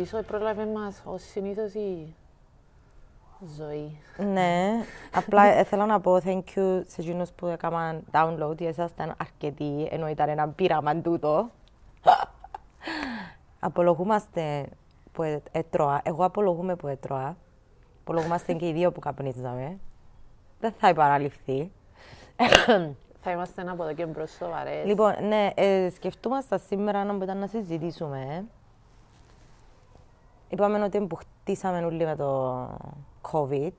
πίσω πρόλαβε μας ως συνήθως η ζωή. Ναι, απλά θέλω να πω thank you σε εκείνους που έκαναν download, γιατί ήσασταν αρκετοί, ενώ ήταν ένα πείραμα τούτο. Απολογούμαστε που ε- έτρωα, εγώ απολογούμαι που έτρωα. Απολογούμαστε και οι δύο που καπνίζαμε. Δεν θα επαναληφθεί. Θα είμαστε ένα από εδώ και μπρος σοβαρές. Λοιπόν, ναι, ε, σκεφτούμαστε σήμερα να ήταν να συζητήσουμε. Είπαμε ότι που χτίσαμε όλοι με το COVID.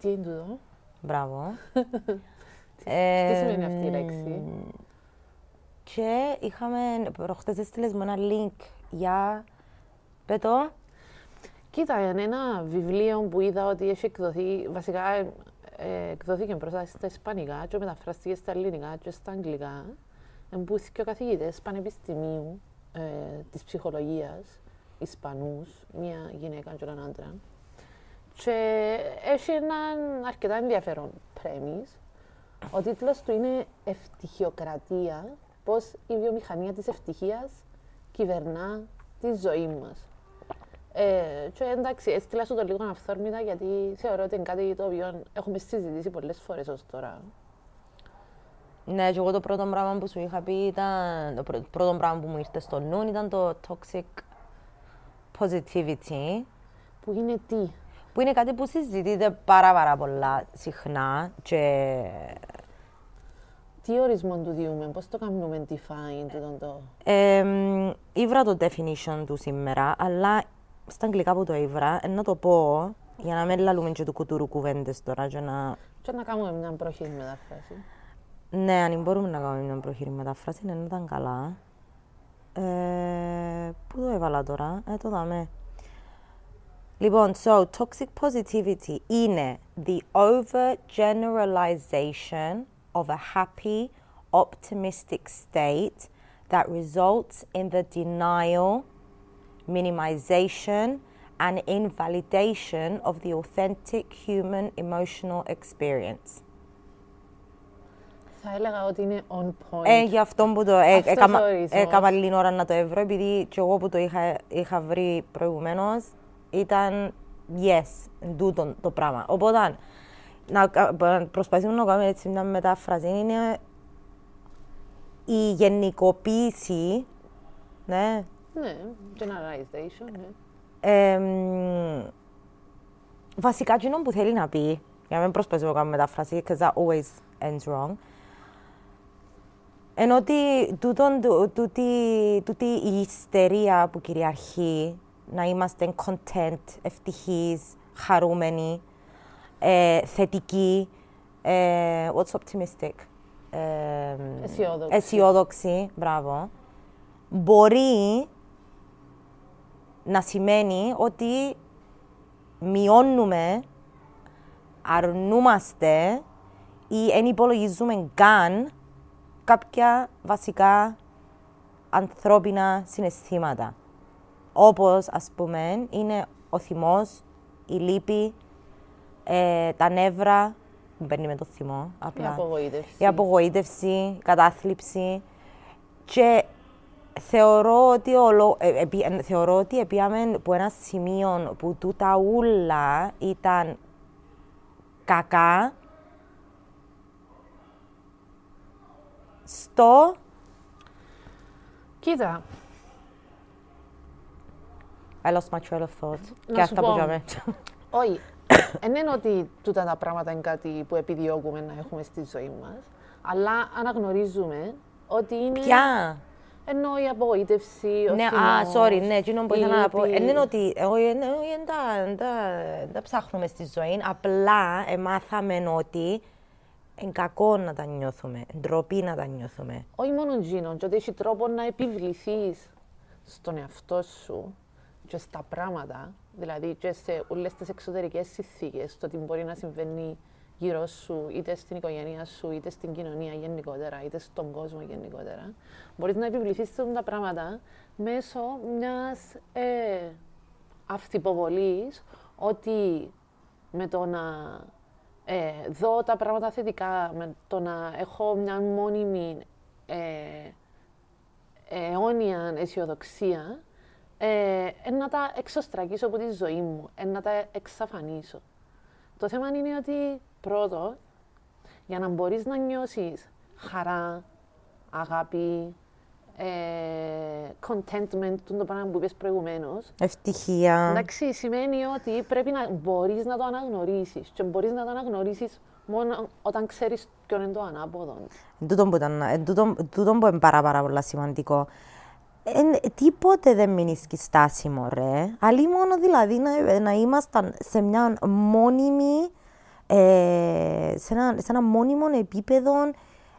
Τι είναι τούτο, Μπράβο. τι Ε, σημαίνει αυτή η λέξη; Και είχαμε, προχτές έστειλες μου ένα link για... Πέτω. Κοίτα, είναι ένα βιβλίο που είδα ότι έχει εκδοθεί, βασικά ε, ε, εκδοθήκε μπροστά στα ισπανικά και μεταφράστηκε στα ελληνικά και στα αγγλικά. Εμπούθηκε ο καθηγητές πανεπιστημίου ε, της ψυχολογίας, Ισπανούς, μία γυναίκα και έναν άντρα. Και έχει έναν αρκετά ενδιαφέρον premise. Ο τίτλος του είναι «Ευτυχιοκρατία, πώς η βιομηχανία της ευτυχίας κυβερνά τη ζωή μας». Ε, και εντάξει, έστειλα σου το λίγο αυθόρμητα γιατί θεωρώ ότι είναι κάτι το οποίο έχουμε συζητήσει πολλές φορές ως τώρα. Ναι, και εγώ το πρώτο πράγμα που σου είχα πει ήταν, το πρω- πρώτο πράγμα που μου ήρθε στο νου ήταν το toxic positivity, Που είναι τι; που είναι κάτι που συζητείται πάρα πάρα πολλά συχνά και Τι ορισμό του διούμε, πώς το κάνουμε define τούτον το... εμ, ήβρα το definition του σήμερα, αλλά στα αγγλικά που το ήβρα, ε, να το πω για να μην λαλούμε και του κουτούρου κουβέντες τώρα και να... Και να κάνουμε μια πρόχειρη μετάφραση. Ναι, αν μπορούμε να κάνουμε μια προχειρή μετάφραση, ναι, να ήταν καλά. Ε, πού το έβαλα τώρα, ε, το δάμε. Λοιπόν, so, toxic positivity είναι the overgeneralization of a happy, optimistic state that results in the denial, minimization, and invalidation of the authentic human emotional experience. Θα έλεγα ότι είναι on point. Ε, γι' αυτό που το ε, Αυτός έκαμα, ο ορισμός. έκαμα λίγη ώρα να το ευρώ, επειδή και εγώ που το είχα, είχα βρει προηγουμένως ήταν yes, τούτο το πράγμα. Οπότε, να κα- να προσπαθήσουμε να κάνουμε έτσι μια μετάφραση. Είναι η γενικοποίηση, ναι, Ναι, generalization, ναι. εμ, βασικά εκείνο που θέλει να πει, για να μην προσπαθήσω να κάνω μετάφραση, because that always ends wrong, ενώ ότι τούτον, τού- τούτη, τούτη η ιστερία που κυριαρχεί, να είμαστε content, ευτυχείς, χαρούμενοι, ε, θετικοί, ε, what's optimistic, ε, Αισιόδοξη. αισιόδοξη, μπράβο, μπορεί να σημαίνει ότι μειώνουμε, αρνούμαστε ή δεν υπολογίζουμε καν κάποια βασικά ανθρώπινα συναισθήματα. Όπως, ας πούμε, είναι ο θυμός, η λύπη, ε, τα νεύρα, δεν παίρνει με το θυμό, Η απλά. απογοήτευση. Η απογοήτευση, η κατάθλιψη. Και θεωρώ ότι, ολο, ε, επί- ε, θεωρώ ότι επίαμε που ένα σημείο που τούτα ούλα ήταν κακά στο Κοίτα, I lost my trail of thought. Να και σου αυτά που πω. είπαμε. όχι. Δεν είναι ότι τούτα τα πράγματα είναι κάτι που επιδιώκουμε να έχουμε στη ζωή μας, αλλά αναγνωρίζουμε ότι είναι... Ποια; Ενώ η απογοήτευση, ο Ναι, α, θυμός, sorry, ναι, εκείνο που η ήθελα να πω. λύπη. Δεν είναι ότι εγώ ε, ναι, όχι, δεν τα- δεν τα- δεν τα ψάχνουμε στη ζωή. Απλά εμάθαμε ότι είναι κακό να τα νιώθουμε, ντροπή να τα νιώθουμε. όχι μόνο εκείνο, και ότι έχει τρόπο να επιβληθείς στον εαυτό σου και στα πράγματα, δηλαδή και σε όλες τις εξωτερικές συνθήκες, το τι μπορεί να συμβαίνει γύρω σου, είτε στην οικογένεια σου, είτε στην κοινωνία γενικότερα, είτε στον κόσμο γενικότερα, μπορείς να επιβληθείς σε αυτά τα πράγματα μέσω μιας ε, αυθυποβολής ότι με το να ε, δω τα πράγματα θετικά, με το να έχω μια μόνιμη ε, αιώνια αισιοδοξία, ε, ε, να τα εξωστρακίσω από τη ζωή μου, ε, να τα εξαφανίσω. Το θέμα είναι ότι πρώτο, για να μπορείς να νιώσεις χαρά, αγάπη, ε, contentment, το πράγμα που είπες προηγουμένως, Ευτυχία. εντάξει, σημαίνει ότι πρέπει να μπορείς να το αναγνωρίσεις και μπορείς να το αναγνωρίσεις μόνο όταν ξέρεις ποιο είναι το ανάποδο. Εν τούτο που, ήταν, εν τούτο, τούτο που είναι πάρα, πάρα πολύ σημαντικό. Εν, τίποτε δεν μείνει στάσιμο, ρε. Αλλή μόνο δηλαδή να, να ήμασταν σε μια μόνιμη, ε, σε, ένα, σε ένα μόνιμο επίπεδο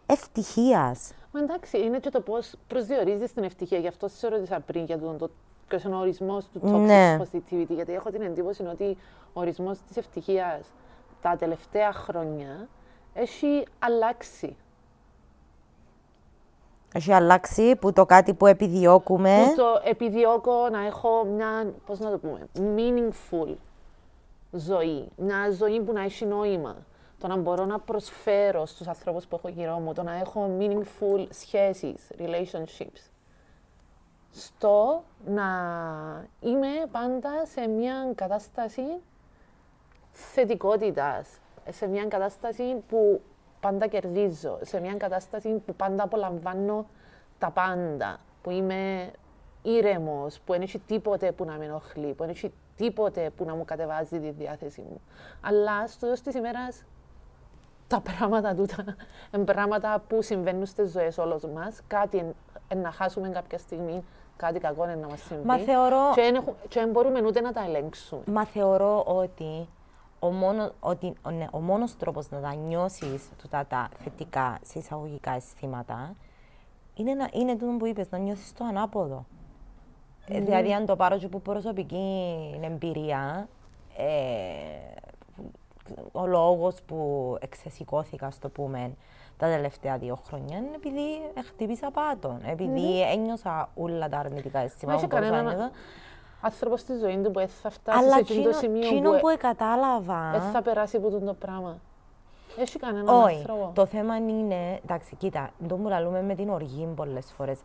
ευτυχίας. Μα εντάξει, είναι και το πώς προσδιορίζεις την ευτυχία. Γι' αυτό σε ρώτησα πριν για τον το, ποιος είναι ο ορισμός του toxic Ναι. positivity. Γιατί έχω την εντύπωση ότι ο ορισμός της ευτυχίας τα τελευταία χρόνια έχει αλλάξει. Έχει αλλάξει που το κάτι που επιδιώκουμε. Που το επιδιώκω να έχω μια, πώς να το πούμε, meaningful ζωή. Μια ζωή που να έχει νόημα. Το να μπορώ να προσφέρω στους ανθρώπους που έχω γύρω μου. Το να έχω meaningful σχέσεις, relationships. Στο να είμαι πάντα σε μια κατάσταση θετικότητας. Σε μια κατάσταση που πάντα κερδίζω. Σε μια κατάσταση που πάντα απολαμβάνω τα πάντα. Που είμαι ήρεμος, που δεν έχει τίποτε που να με ενοχλεί, που δεν έχει τίποτε που να μου κατεβάζει τη διάθεση μου. Αλλά στο τέλος της ημέρας τα πράγματα τούτα είναι πράγματα που συμβαίνουν στις ζωές όλων μας. Κάτι εν- εν να χάσουμε κάποια στιγμή, κάτι κακό είναι να μας συμβεί. Μα θεωρώ- Και δεν έχου- και δεν μπορούμε ούτε να τα ελέγξουμε. Μα θεωρώ ότι ο, μόνο, ότι, ο, ναι, ο μόνος τρόπος να τα νιώσεις τούτα τα θετικά σε εισαγωγικά αισθήματα είναι, να, είναι τούτο που είπες, να νιώσεις το ανάποδο. Ε, δηλαδή, αν το πάρω και από προσωπική εμπειρία, ε, ο λόγος που εξεσηκώθηκα, στο πούμε, τα τελευταία δύο χρόνια είναι επειδή χτύπησα πάτον. Επειδή ένιωσα όλα τα αρνητικά Μα αισθήματα έχει που μπορούσα να κανέναν νιώθω. άνθρωπος στη ζωή του που δεν θα φτάσει Αλλά σε εκείνο το εκείνο σημείο εκείνο που που κατάλαβα... δεν θα περάσει από το πράγμα. Έχει κανέναν Όχι. άνθρωπο. Το θέμα είναι, εντάξει, κοίτα, το που λαλούμε με την οργή πολλές φορές.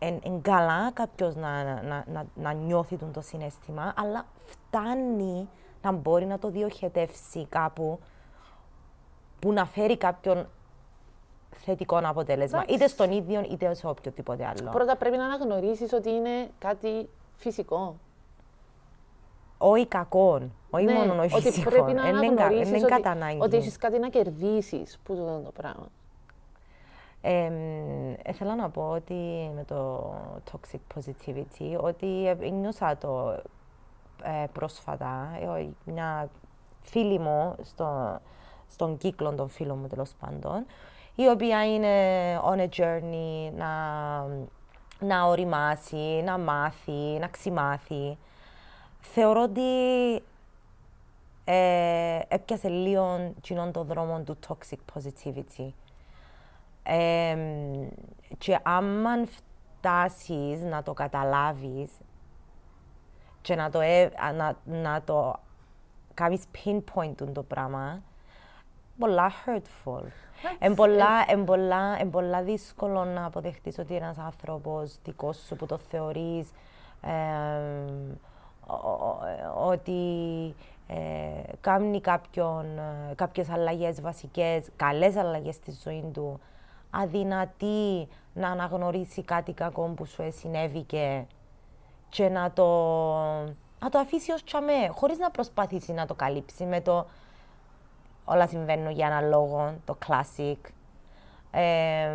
Είναι καλά κάποιος να, να, να, να νιώθει τον το συνέστημα, αλλά φτάνει να μπορεί να το διοχετεύσει κάπου που να φέρει κάποιον θετικό αποτέλεσμα. Εντάξει. Είτε στον ίδιο είτε σε οποιοδήποτε άλλο. Πρώτα πρέπει να αναγνωρίσεις ότι είναι κάτι φυσικό. Όχι κακόν. Όχι Ναι, μόνο όχι ότι φυσικό. πρέπει να Εν είναι κα- αναγνωρίσεις εν είναι ότι, κατά ανάγκη. ότι έχεις κάτι να κερδίσεις που το, το πράγμα. Ε, ήθελα να πω ότι με το toxic positivity, ότι ε, νιώσα το ε, πρόσφατα, ε, μια φίλη μου στο, στον κύκλο των φίλων μου τέλος πάντων, η οποία είναι on a journey να, να οριμάσει, να μάθει, να ξημάθει. Θεωρώ ότι ε, έπιασε λίγο κοινών το δρόμο του toxic positivity. Ε, και άμα φτάσεις να το καταλάβεις και να το, ε, α, να, να το κάνεις pinpoint το πράγμα, πολλά hurtful. Είναι πολλά, εν πολλά, εν πολλά δύσκολο να αποδεχτείς ότι ένας άνθρωπος δικός σου που το θεωρείς ε, ο- ο- ότι ε, κάνει κάποιον, ε, κάποιες αλλαγές βασικές, καλές αλλαγές στη ζωή του, αδυνατή να αναγνωρίσει κάτι κακό που σου συνέβηκε και να το, να το αφήσει ως τσαμέ, χωρίς να προσπαθήσει να το καλύψει με το όλα συμβαίνουν για ένα λόγο, το classic. Ε,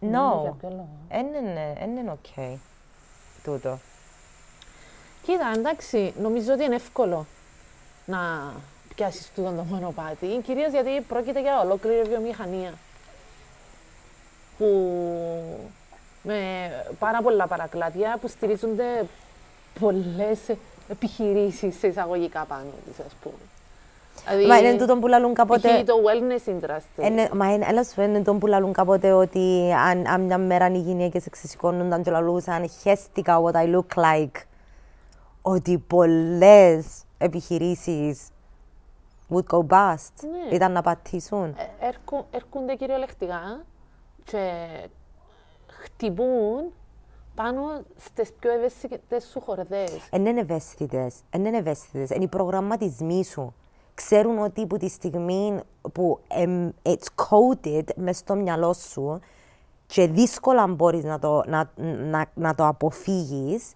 για no, ποιο λόγο; δεν είναι, εν είναι ok τούτο. Κοίτα, εντάξει, νομίζω ότι είναι εύκολο να πιάσεις τούτο το μονοπάτι. Κυρίως γιατί πρόκειται για ολόκληρη βιομηχανία. Που με πάρα πολλά παρακλάδια που στηρίζονται πολλές επιχειρήσεις σε εισαγωγικά πάνω της, ας πούμε. Δηλαδή, Μα είναι τούτο που λαλούν π.χ. κάποτε... το wellness industry. Είναι, μα είναι, έλα σου είναι το που λαλούν κάποτε ότι αν, αν μια μέρα οι γυναίκες εξεσηκώνονταν και λαλούσαν χέστηκα what I look like. Ότι πολλές επιχειρήσεις would go bust. Ναι. Ήταν να πατήσουν. Ε, έρχου- έρχονται κυριολεκτικά και χτυπούν πάνω στις πιο ευαίσθητες σου χορδές. Εν είναι ευαίσθητες, εν είναι ευαίσθητες, είναι οι προγραμματισμοί σου. Ξέρουν ότι από τη στιγμή που εμ, it's coded μες στο μυαλό σου και δύσκολα μπορείς να το, να, να, να το αποφύγεις,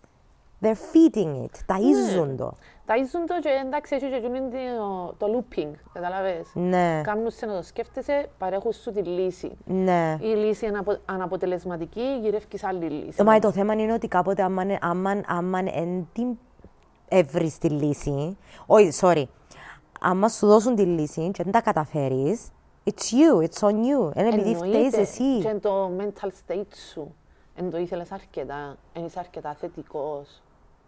they're feeding it, ταΐζουν το. Ταΐζουν το και εντάξει, έχει και εκείνο το, το looping, καταλαβες. Ναι, Κάμνουν σε να το σκέφτεσαι, παρέχουν σου τη λύση. ναι. Η λύση είναι απο- αναποτελεσματική, γυρεύεις άλλη λύση. Μα το θέμα είναι ότι κάποτε άμα, άμα, άμα εν την έβρεις τη λύση, όχι, sorry, άμα σου δώσουν τη λύση και δεν τα καταφέρεις, it's you, it's on you. Είναι επειδή φταίεις Εννοείται. εσύ. Και το mental state σου. Εν το ήθελες αρκετά, εν είσαι αρκετά θετικός.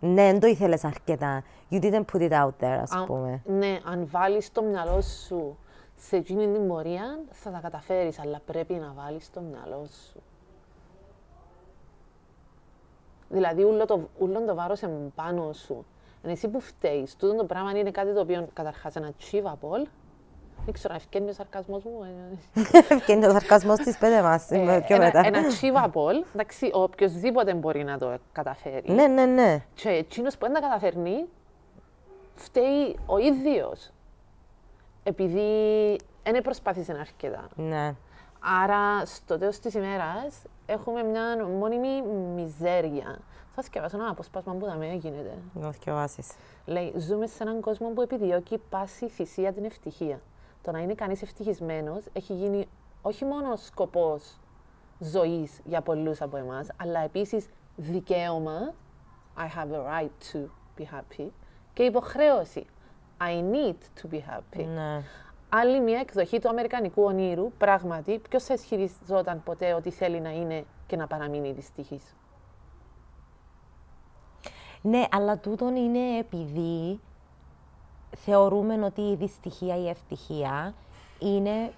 Ναι, δεν το ήθελες αρκετά. You didn't put it out there, ας Αν- πούμε. ναι, αν βάλεις το μυαλό σου σε εκείνη την πορεία, θα τα καταφέρεις, αλλά πρέπει να βάλεις το μυαλό σου. Δηλαδή, ούλο το, ούλο το βάρος είναι πάνω σου. Είναι εσύ που φταίεις. Τούτο το πράγμα είναι κάτι το οποίο καταρχάς είναι achievable. Δεν ξέρω, ευκαιρνεί ο σαρκασμός μου. ε, Και είναι ο σαρκασμός της πέντε μας, ε, πιο ένα- μετά. Ένα achievable, εντάξει, οποιοδήποτε μπορεί να το καταφέρει. Ναι, ναι, ναι. Και εκείνος που δεν τα καταφέρνει, φταίει ο ίδιος. Επειδή δεν προσπάθησε αρκετά. Ναι. Άρα, στο τέλος της ημέρας, έχουμε μια μόνιμη μιζέρια. Θα σκεφάσω ένα αποσπάσμα που θα με γίνεται. Να θυκευάσεις. Λέει, ζούμε σε έναν κόσμο που επιδιώκει πάση θυσία την ευτυχία. Το να είναι κανείς ευτυχισμένος έχει γίνει όχι μόνο σκοπός ζωής για πολλούς από εμάς, αλλά επίσης δικαίωμα, I have a right to be happy, και υποχρέωση, I need to be happy. Ναι. Άλλη μια εκδοχή του Αμερικανικού ονείρου, πράγματι, ποιος θα ισχυριζόταν ποτέ ότι θέλει να είναι και να παραμείνει δυστυχής; Ναι, αλλά τούτον είναι επειδή θεωρούμε ότι η δυστυχία ή η ευτυχία είναι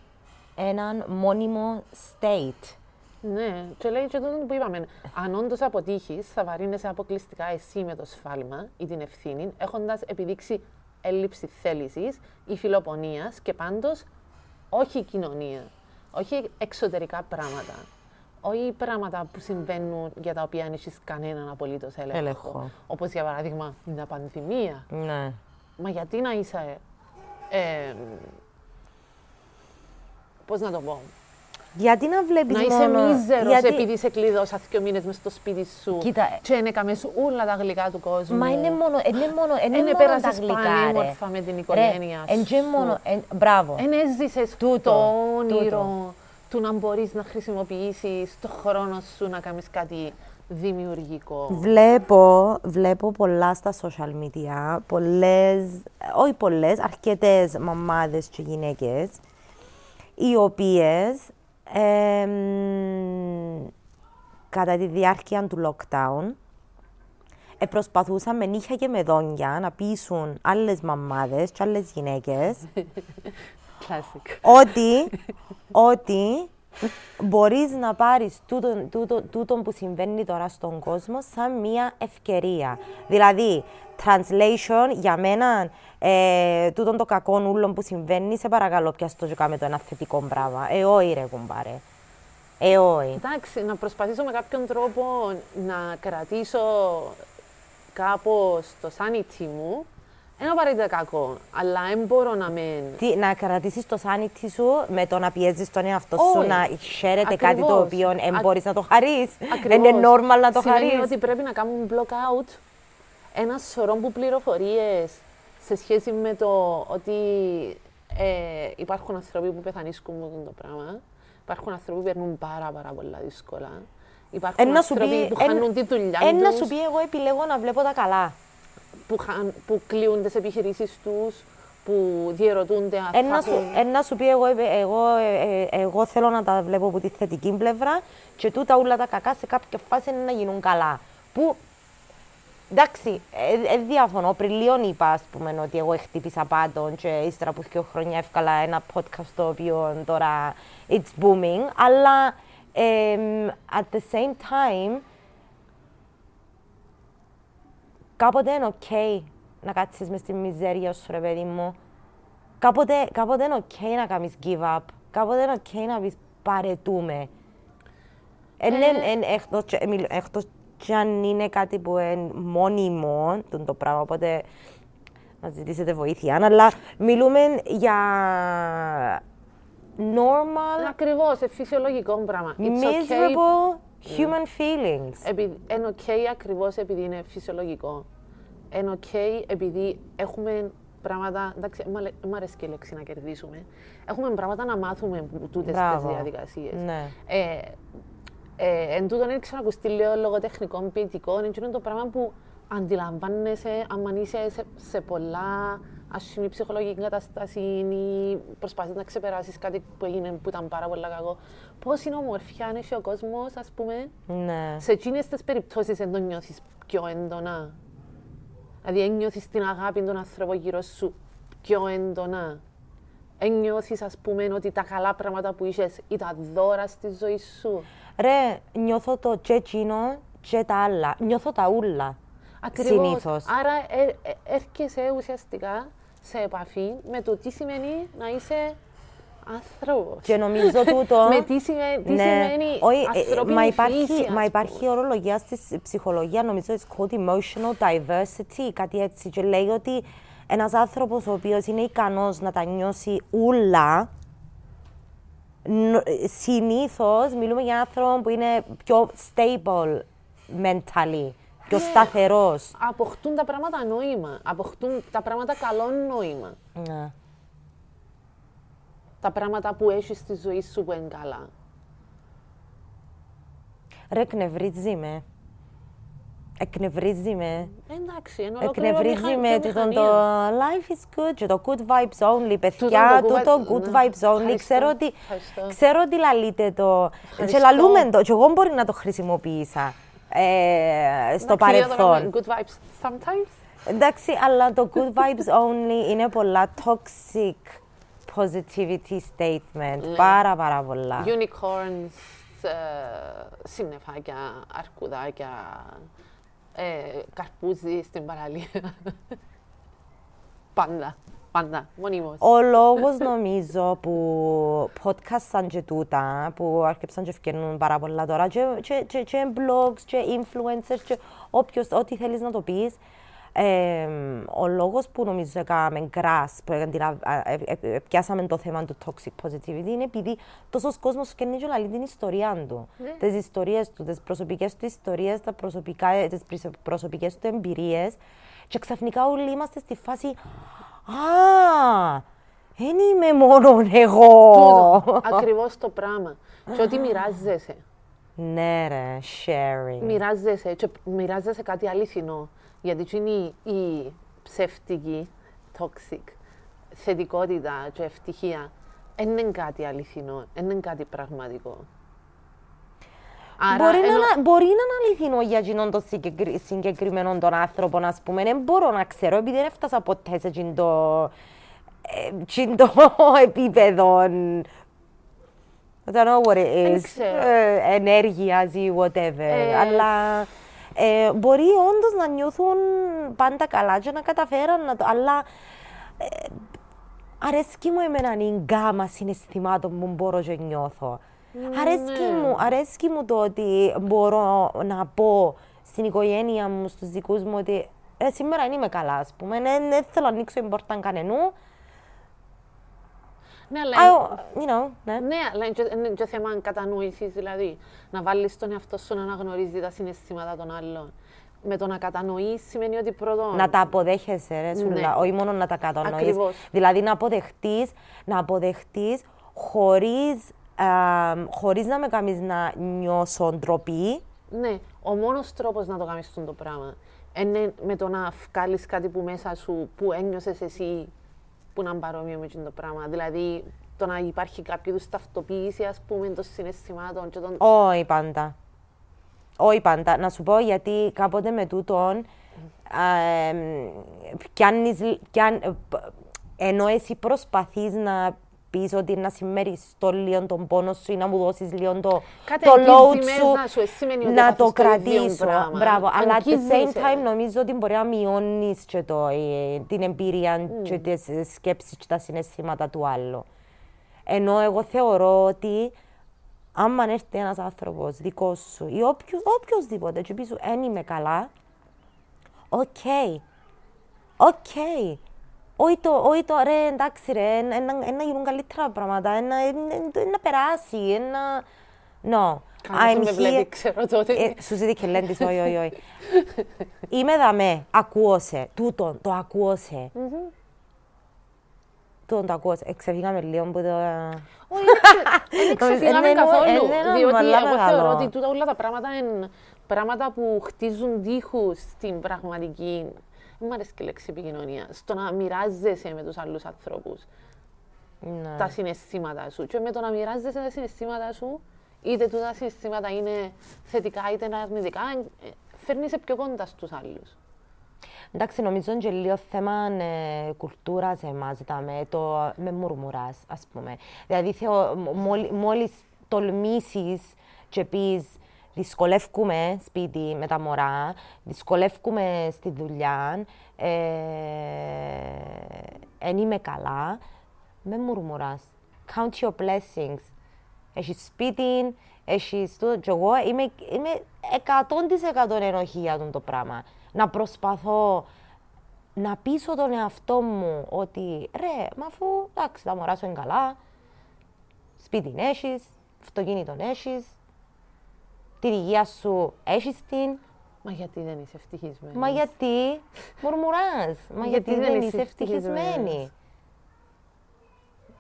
έναν μόνιμο state. Ναι, και λέει και τούτο που είπαμε. Αν όντως αποτύχεις, θα βαρύνεσαι αποκλειστικά εσύ με το σφάλμα ή την ευθύνη, έχοντας επιδείξει έλλειψη θέλησης ή φιλοπονίας και πάντως όχι κοινωνία. Όχι εξωτερικά πράγματα. Όχι πράγματα που συμβαίνουν για τα οποία δεν έχει κανέναν απολύτως έλεγχο. Έλεγχο. Όπως για παράδειγμα μια πανδημία. Ναι. Μα γιατί να είσαι. Ε, Πώς να το πω; Γιατί να βλέπεις Να είσαι μόνο... μίζερος γιατί... επειδή σε κλείδωσα δύο μήνες μες στο σπίτι σου Κοίτα, ε- και έκαμε σου όλα τα γλυκά του κόσμου. Μα είναι μόνο, είναι μόνο, είναι Εν μόνο επέρασες τα γλυκά, πανέμορφα με την οικογένεια Ρε, εν και σου. μόνο, εν, μπράβο. Εν έζησες Τούτο, το όνειρο τούτο. του να μπορείς να χρησιμοποιήσεις το χρόνο σου να κάνεις κάτι δημιουργικό. Βλέπω, βλέπω πολλά στα social media, πολλές, όχι πολλές, αρκετές μαμάδες και γυναίκες, οι οποίες εμ, κατά τη διάρκεια του lockdown ε, προσπαθούσαν με νύχια και με δόντια να πείσουν άλλες μαμάδες και άλλες γυναίκες Classic. ότι, ότι μπορείς να πάρεις τούτον, τούτον, τούτον που συμβαίνει τώρα στον κόσμο σαν μια ευκαιρία. Δηλαδή, translation για μένα, ε, τούτον το κακό ούλον που συμβαίνει, σε παρακαλώ πιάσ' το και κάμε το ένα θετικό πράγμα. Ε, όχι ρε κουμπάρε. Ε, όχι. Εντάξει, να προσπαθήσω με κάποιον τρόπο να κρατήσω κάπως το sanity μου. Είναι απαραίτητα κακό, αλλά δεν μπορώ να με... Τι, να κρατήσεις το sanity σου με το να πιέζεις τον εαυτό σου, Όχι. να χαίρεται κάτι το Ακριβώς. οποίο δεν Α- μπορείς να το χαρείς. Ακριβώς. Είναι normal να το Σημαίνει χαρείς. ότι πρέπει να κάνουμε block out ένα σωρό που πληροφορίες σε σχέση με το ότι ε, υπάρχουν άνθρωποι που πεθανίσκουν με αυτό το πράγμα. Υπάρχουν άνθρωποι που περνούν πάρα, πάρα πολλά δύσκολα. Υπάρχουν Εν να σου άνθρωποι πει, που εν- χάνουν τη δουλειά εν να τους, σου πει εγώ επιλέγω να βλέπω τα καλά. Που, χαν, που κλείουν τις επιχειρήσεις τους, που διαιρωτούνται αν Εν θα να, σου, έχουν- εν να σου πει εγώ, ε, εγώ, ε, ε, εγώ θέλω να τα βλέπω από τη θετική πλευρά και τούτα όλα τα κακά σε κάποια φάση είναι να γίνουν καλά. Που, εντάξει, ε, ε, διαφωνώ. Πριν λίγο είπα, ας πούμε, ότι εγώ χτύπησα πάντων και ύστερα από δύο χρόνια εύκολα ένα podcast το οποίο τώρα it's booming, αλλά εμ, at the same time κάποτε είναι οκ να κάτσεις μες στη μιζέρια σου, ρε παιδί μου. Κάποτε, κάποτε είναι οκ να κάνεις give up. Κάποτε είναι οκ να πεις παραιτούμαι. Εν, εν, εν, εκτός, και- μιλ- εκτός και αν είναι κάτι που είναι μόνιμο το, το πράγμα, οπότε να ζητήσετε βοήθεια. Αλλά μιλούμε για normal, Ακριβώς, σε φυσιολογικό πράγμα. It's okay, miserable human feelings. επειδή, είναι ok ακριβώς επειδή είναι φυσιολογικό. Είναι ok επειδή έχουμε πράγματα. Εντάξει, μ' αλε- μ' αρέσει και η λέξη να κερδίσουμε. Έχουμε πράγματα να μάθουμε από τούτες τις Μπράβο. διαδικασίες. Ναι. Ε, ε, εν τούτον δεν ξανακουστεί λέω λογοτεχνικών ποιητικών, είναι εκείνο το πράγμα που αντιλαμβάνεσαι αν είσαι σε, σε πολλά άσχημη ψυχολογική κατάσταση ή προσπαθείς να ξεπεράσεις κάτι που έγινε που ήταν πάρα πολύ κακό. Πώς είναι ομορφιά αν έχει ο κόσμος, ας πούμε, Ναι. σε εκείνες τις περιπτώσεις δεν το νιώθεις πιο έντονα; Δηλαδή, ένιωθεις την αγάπη των ανθρώπων γύρω σου πιο έντονα; Ένιωθεις, ας πούμε, ότι τα καλά πράγματα που είχες ήταν δώρα στη ζωή σου; Ρε, νιώθω το και εκείνο και τα άλλα. Νιώθω τα ούλα. Ακριβώς. Συνήθως. Άρα ε, ε, έρχεσαι ουσιαστικά σε επαφή με το τι σημαίνει να είσαι άνθρωπος. Και νομίζω τούτο. Με τι σημαίνει, τι σημαίνει όχι, ε, ανθρώπινη μα υπάρχει, φύση, ας μα υπάρχει πούμε. ορολογία στη ψυχολογία, νομίζω it's called emotional diversity, κάτι έτσι. Και λέει ότι ένας άνθρωπος ο οποίος είναι ικανός να τα νιώσει ούλα, συνήθως μιλούμε για άνθρωπο που είναι πιο stable mentally, πιο σταθερός. Αποκτούν τα πράγματα νόημα. Αποκτούν τα πράγματα καλό νόημα. Ναι. Τα πράγματα που έχεις στη ζωή σου που είναι καλά. Ρε, εκνευρίζει με. Εκνευρίζει με. Εντάξει, είναι ολόκληρο Εκνευρίζει μηχα- με τούτο το βιομηχανία. life is good και το good vibes only, παιδιά, το good τούτο vi- good ναι. vibes only. Ευχαριστώ, Ξέρω ότι, ευχαριστώ. ξέρω ότι λαλείτε το και Ευχαριστώ. λαλούμε το και εγώ μπορεί να το χρησιμοποίησα ε, στο Εντάξει, για το παρελθόν. λέμε Good vibes sometimes. Εντάξει, αλλά το good vibes only είναι πολλά toxic positivity statement. Ναι. Πάρα πάρα πολλά. Unicorns, ε, συννεφάκια, αρκουδάκια, ε, καρπούζι στην παραλία. πάντα, πάντα, μονίμως. Ο λόγος νομίζω που podcast σαν και τούτα, που άρχισαν και ευκαινούν πάρα πολλά τώρα, και, και, και, και blogs και influencers και όποιος, ό,τι θέλεις να το πεις, ε, ο λόγος που νομίζω έκαμε grasp, που αντιλα- α, ε, ε, ε, πιάσαμε το θέμα του toxic positivity, είναι επειδή τόσος κόσμος φτιάχνει και λέει την ιστορία του. Ναι. Τις ιστορίες του, τις προσωπικές του ιστορίες, τα προσωπικά, ε, τις πρισο- προσωπικές του εμπειρίες και ξαφνικά όλοι είμαστε στη φάση «Α, δεν είμαι μόνο εγώ». Τούτο, ακριβώς το πράγμα. και ότι μοιράζεσαι. Ναι ρε, sharing. Μοιράζεσαι και μοιράζεσαι κάτι αληθινό. Γιατί τι είναι η, η ψεύτικη, toxic, θετικότητα και ευτυχία. Δεν είναι κάτι αληθινό, δεν είναι κάτι πραγματικό. Μπορεί, ενώ- να, μπορεί να είναι αληθινό για εκείνον το συγκεκρι- συγκεκριμένο τον άνθρωπο, ας πούμε. Δεν μπορώ να ξέρω, επειδή δεν έφτασα ποτέ σε εκείνο το, ε, εκείνο το επίπεδο. I don't know what it Δεν is. ξέρω. Ε, ενέργειας ή whatever. Ε, Αλλά ε, μπορεί όντως να νιώθουν πάντα καλά και να καταφέραν να το... Αλλά ε, αρέσκει μου εμένα η γκάμα συναισθημάτων που μπορώ και νιώθω. Αρέσκει, Ναι. μου, αρέσκει μου το ότι μπορώ να πω στην οικογένεια μου, στους δικούς μου ότι ε, σήμερα δεν είμαι καλά, ας πούμε. Δεν δεν θέλω να ανοίξω την πόρτα κανενού. Ναι, αλλά Α, you know, ναι. Ναι, αλλά είναι και- είναι και θέμα κατανόηση, δηλαδή. Να βάλεις τον εαυτό σου να αναγνωρίζει τα συναισθήματα των άλλων. Με το να κατανοείς σημαίνει ότι πρώτον. Να τα αποδέχεσαι, ρε Σουλά, Ναι. όχι μόνο να τα κατανοείς. Ακριβώς. Δηλαδή να αποδεχτείς, να αποδεχτείς χωρίς, α, χωρίς να με κάνεις να νιώσω ντροπή. Ναι, ο μόνος τρόπος να το κάνεις το πράγμα είναι με το να βγάλεις κάτι που μέσα σου που ένιωσες εσύ που να είναι παρόμοιο με αυτό το πράγμα. Δηλαδή το να υπάρχει κάποιο είδους ταυτοποίηση, ας πούμε, των συναισθημάτων και των. Όχι πάντα. Όχι πάντα. Να σου πω γιατί κάποτε με τούτον α, εμ, πιάνεις, λ- πιάν- ε, π- ενώ εσύ προσπαθείς να πεις ότι να συμμεριστώ λίγο τον πόνο σου ή να μου δώσεις λίγο το, Κάτι το load αγγίζει σου, μέσα σου, εσύ σημαίνει ότι να έπαθες το το ίδιο κρατήσω. πράγμα. Μπράβο. Αλλά at the same Αγγίζεσαι. time νομίζω ότι μπορεί να μειώνεις και το, ε, την εμπειρία και τις ε, σκέψεις και τα συναισθήματα του άλλου. Ενώ εγώ θεωρώ ότι άμα έρθει ένας άνθρωπος δικός σου ή όποιος, οποιοδήποτε και πεις σου «Εν είμαι καλά», OK. OK. Όχι το, όχι το ρε, εντάξει ρε, να γίνουν καλύτερα πράγματα, να περάσει, να... No. I'm με βλέπει, ξέρω τότε. Ε, σου ζητεί και λένε όχι, όχι, όχι. Είμαι δαμέ, ακούω σε, τούτον, το ακούω σε. Τούτον το ακούω σε. Εξεφύγαμε λίγο που το... Όχι, δεν εξεφύγαμε καθόλου, διότι εγώ θεωρώ ότι τούτα όλα τα πράγματα είναι πράγματα που χτίζουν τείχους στην πραγματική δεν μου αρέσει και η λέξη επικοινωνία. Στο να μοιράζεσαι με τους άλλους ανθρώπους ναι. τα συναισθήματα σου. Και με το να μοιράζεσαι τα συναισθήματα σου, είτε τα συναισθήματα είναι θετικά είτε αρνητικά, ε, φέρνεις σε πιο κοντά στους άλλους. Εντάξει, νομίζω είναι και λίγο θέμα ε, κουλτούρας εμάς, το με μουρμουράς, ας πούμε. Δηλαδή, μόλις τολμήσεις και πεις δυσκολεύουμε σπίτι με τα μωρά, δυσκολεύουμε στη δουλειά, δεν ε, είμαι καλά, με μουρμουράς. Count your blessings. Έχεις σπίτι, έχεις το και εγώ είμαι, είμαι 100% ενοχή για το πράγμα. Να προσπαθώ να πείσω τον εαυτό μου ότι ρε, μα αφού εντάξει, τα μωρά σου είναι καλά, σπίτι έχεις, αυτοκίνητο έχεις, την υγεία σου έχεις την; Μα γιατί δεν είσαι ευτυχισμένη. Μα γιατί μουρμουράς; Μα γιατί, γιατί δεν είσαι ευτυχισμένη;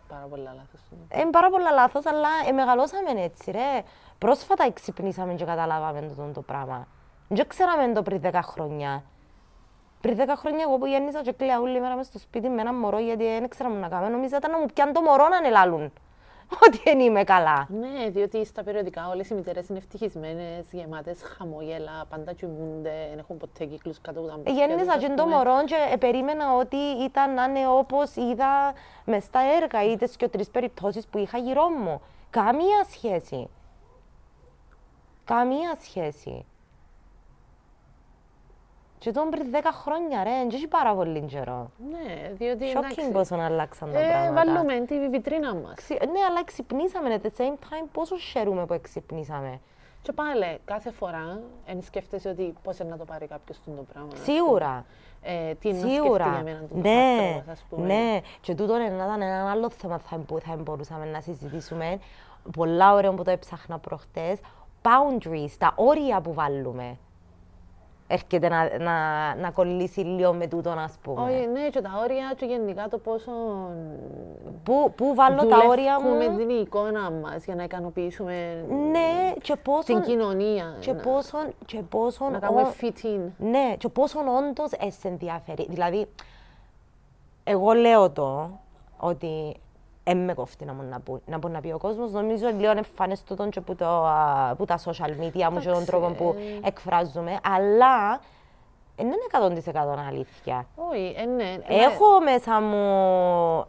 Πάρα πολλά λάθος. Είναι ε, πάρα πολλά λάθος, αλλά ε, μεγαλώσαμε έτσι, ρε. Πρόσφατα ξυπνήσαμε και καταλάβαμε το, το πράγμα. Δεν ξέραμε το πριν 10 χρόνια. Πριν 10 χρόνια εγώ που γέννησα και κλαίω όλη μέρα μες στο σπίτι με ένα μωρό γιατί δεν ξέρω να κάνω. Νομίζω ήταν να μου πιάνει το μωρό να ανελάλουν. ότι δεν είμαι καλά. Ναι, διότι στα περιοδικά όλες οι μητέρες είναι ευτυχισμένες, γεμάτες χαμόγελα, πάντα κοιμούνται, δεν έχουν ποτέ κύκλους κάτω από τα μάτια. Γέννησα και το μωρό και περίμενα ότι ήταν να είναι όπως είδα μες στα έργα ή τις και τρεις περιπτώσεις που είχα γύρω μου. Καμία σχέση. Καμία σχέση. Και τον πριν 10 χρόνια, ρε, δεν έχει πάρα πολύ καιρό. Ναι, διότι Σοκκίνγκ πόσο να αλλάξαν τα ε, πράγματα. Βάλουμε τη βιτρίνα μας. Ναι, αλλά ξυπνήσαμε, at the same time, πόσο χαίρομαι που ξυπνήσαμε. Και πάλι, κάθε φορά, εν σκέφτεσαι ότι πώς να το πάρει κάποιος το πράγμα. Σίγουρα. Ε, τι είναι Σίγουρα. να σκεφτεί για μένα το ναι, άνθρωπος, ας πούμε. Ναι, και τούτο είναι ένα άλλο θέμα που θα μπορούσαμε να συζητήσουμε. Πολλά ωραία που το έψαχνα προχτές. Boundaries, τα όρια που βάλουμε έρχεται να, να, να κολλήσει λίγο με τούτο, ας πούμε. Όχι, ναι, και τα όρια και γενικά το πόσο. Πού, πού βάλω τα όρια μου; με την εικόνα μας για να ικανοποιήσουμε. Ναι, και πόσο. Την κοινωνία. Και πόσο. Και πόσο να κάνουμε fit in. Ναι, και πόσο όντως σε ενδιαφέρει. Δηλαδή, εγώ λέω το ότι δεν με κόφτει να μου να, πω, να, πω, να πει ο κόσμος. Νομίζω λίγο εμφανές τον και που, το, που τα social media μου και τον τρόπο που ε. εκφράζουμε. Αλλά δεν είναι 100% αλήθεια. Όχι, ε, ναι. Έχω μέσα μου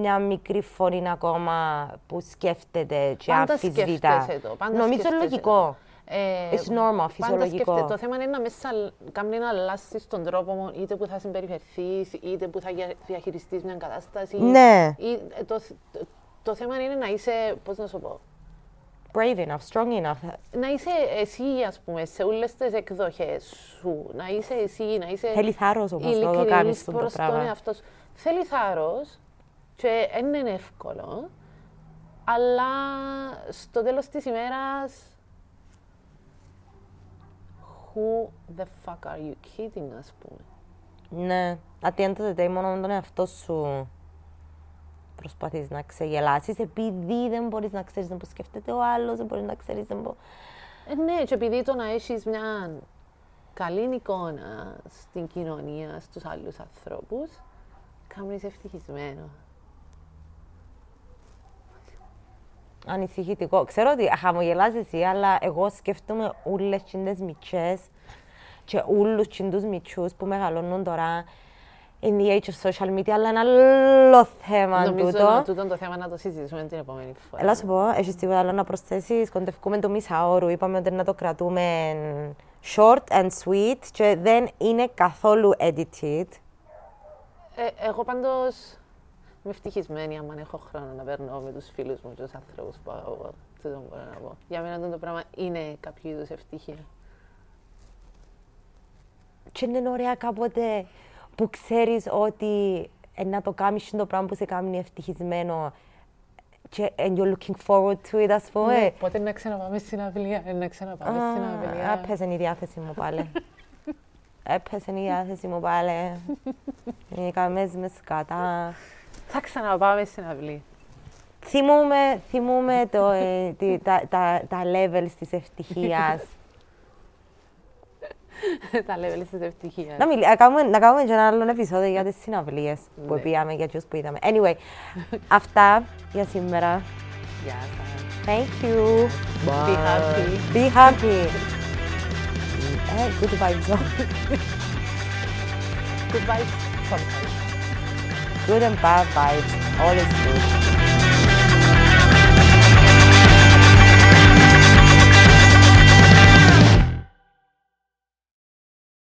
μια μικρή φωνή ακόμα που σκέφτεται και αμφισβητά. Νομίζω λογικό. Ε, It's normal, φυσιολογικό. Το θέμα είναι να μέσα κάνει να αλλάσεις τον τρόπο είτε που θα συμπεριφερθείς, είτε που θα διαχειριστείς μια κατάσταση. Ναι. Ή, ε, το, το, το, θέμα είναι να είσαι, πώς να σου πω. Brave enough, strong enough. Να είσαι εσύ, ας πούμε, σε όλες τις εκδοχές σου. Να είσαι εσύ, να είσαι. Θέλει θάρρος όμως να το κάνεις αυτό το πράγμα. Θέλει θάρρος και δεν είναι εύκολο. Αλλά στο τέλος της ημέρας who the fuck are you kidding, ας πούμε. Ναι, at the end of the day, μόνο με τον εαυτό σου προσπαθείς να ξεγελάσεις επειδή δεν μπορείς να ξέρεις πώς σκέφτεται ο άλλος, δεν μπορείς να ξέρεις δεν μπορείς... Ε, ναι, και επειδή το να έχεις μια καλή εικόνα στην κοινωνία, στους άλλους ανθρώπους, κάνεις ευτυχισμένο. Ανησυχητικό. Ξέρω ότι χαμογελάς εσύ, αλλά εγώ σκέφτομαι όλες τις μητσές και όλους τους μητσούς που μεγαλώνουν τώρα in the age of social media, αλλά ένα άλλο θέμα Νομίζω τούτο. Νομίζω τούτο το θέμα να το συζητήσουμε την επόμενη φορά. Έλα σου πω, έχεις τίποτα άλλο να προσθέσεις, κοντευκούμε το μισάωρο, είπαμε ότι να το κρατούμε short and sweet και δεν είναι καθόλου edited. Ε, εγώ πάντως Είμαι ευτυχισμένη άμα έχω χρόνο να παίρνω με τους φίλους μου και τους ανθρώπους που αγαπώ τούτο μπορώ να πω. Για μένα το πράγμα είναι κάποιο είδους ευτυχία. Και είναι ωραία κάποτε που ξέρεις ότι ε, να το κάνεις το πράγμα που σε κάνει ευτυχισμένο και and you're looking forward to it, ας πούμε. Ναι, πότε να ξαναπάμε στην αυλία, ε, να ξαναπάμε στην αυλία. Έπαιζε η διάθεση μου πάλι. Έπαιζε η διάθεση μου πάλι. Είχαμε με σκατά. Θα ξαναπάμε στην αυλή. Θυμούμε, θυμούμε το, ε, τι- τα, τα, τα levels της ευτυχίας. Τα levels της ευτυχίας. να, μιλ, να, κάνουμε, να κάνουμε και ένα άλλο επεισόδιο για τις συναυλίες που Ναι. πήγαμε, για τους που είδαμε. Anyway, αυτά για σήμερα. Γεια σας. Thank you. Be happy. Be happy. Eh, good vibes. Goodbye sometimes. good and bad vibes, all is good.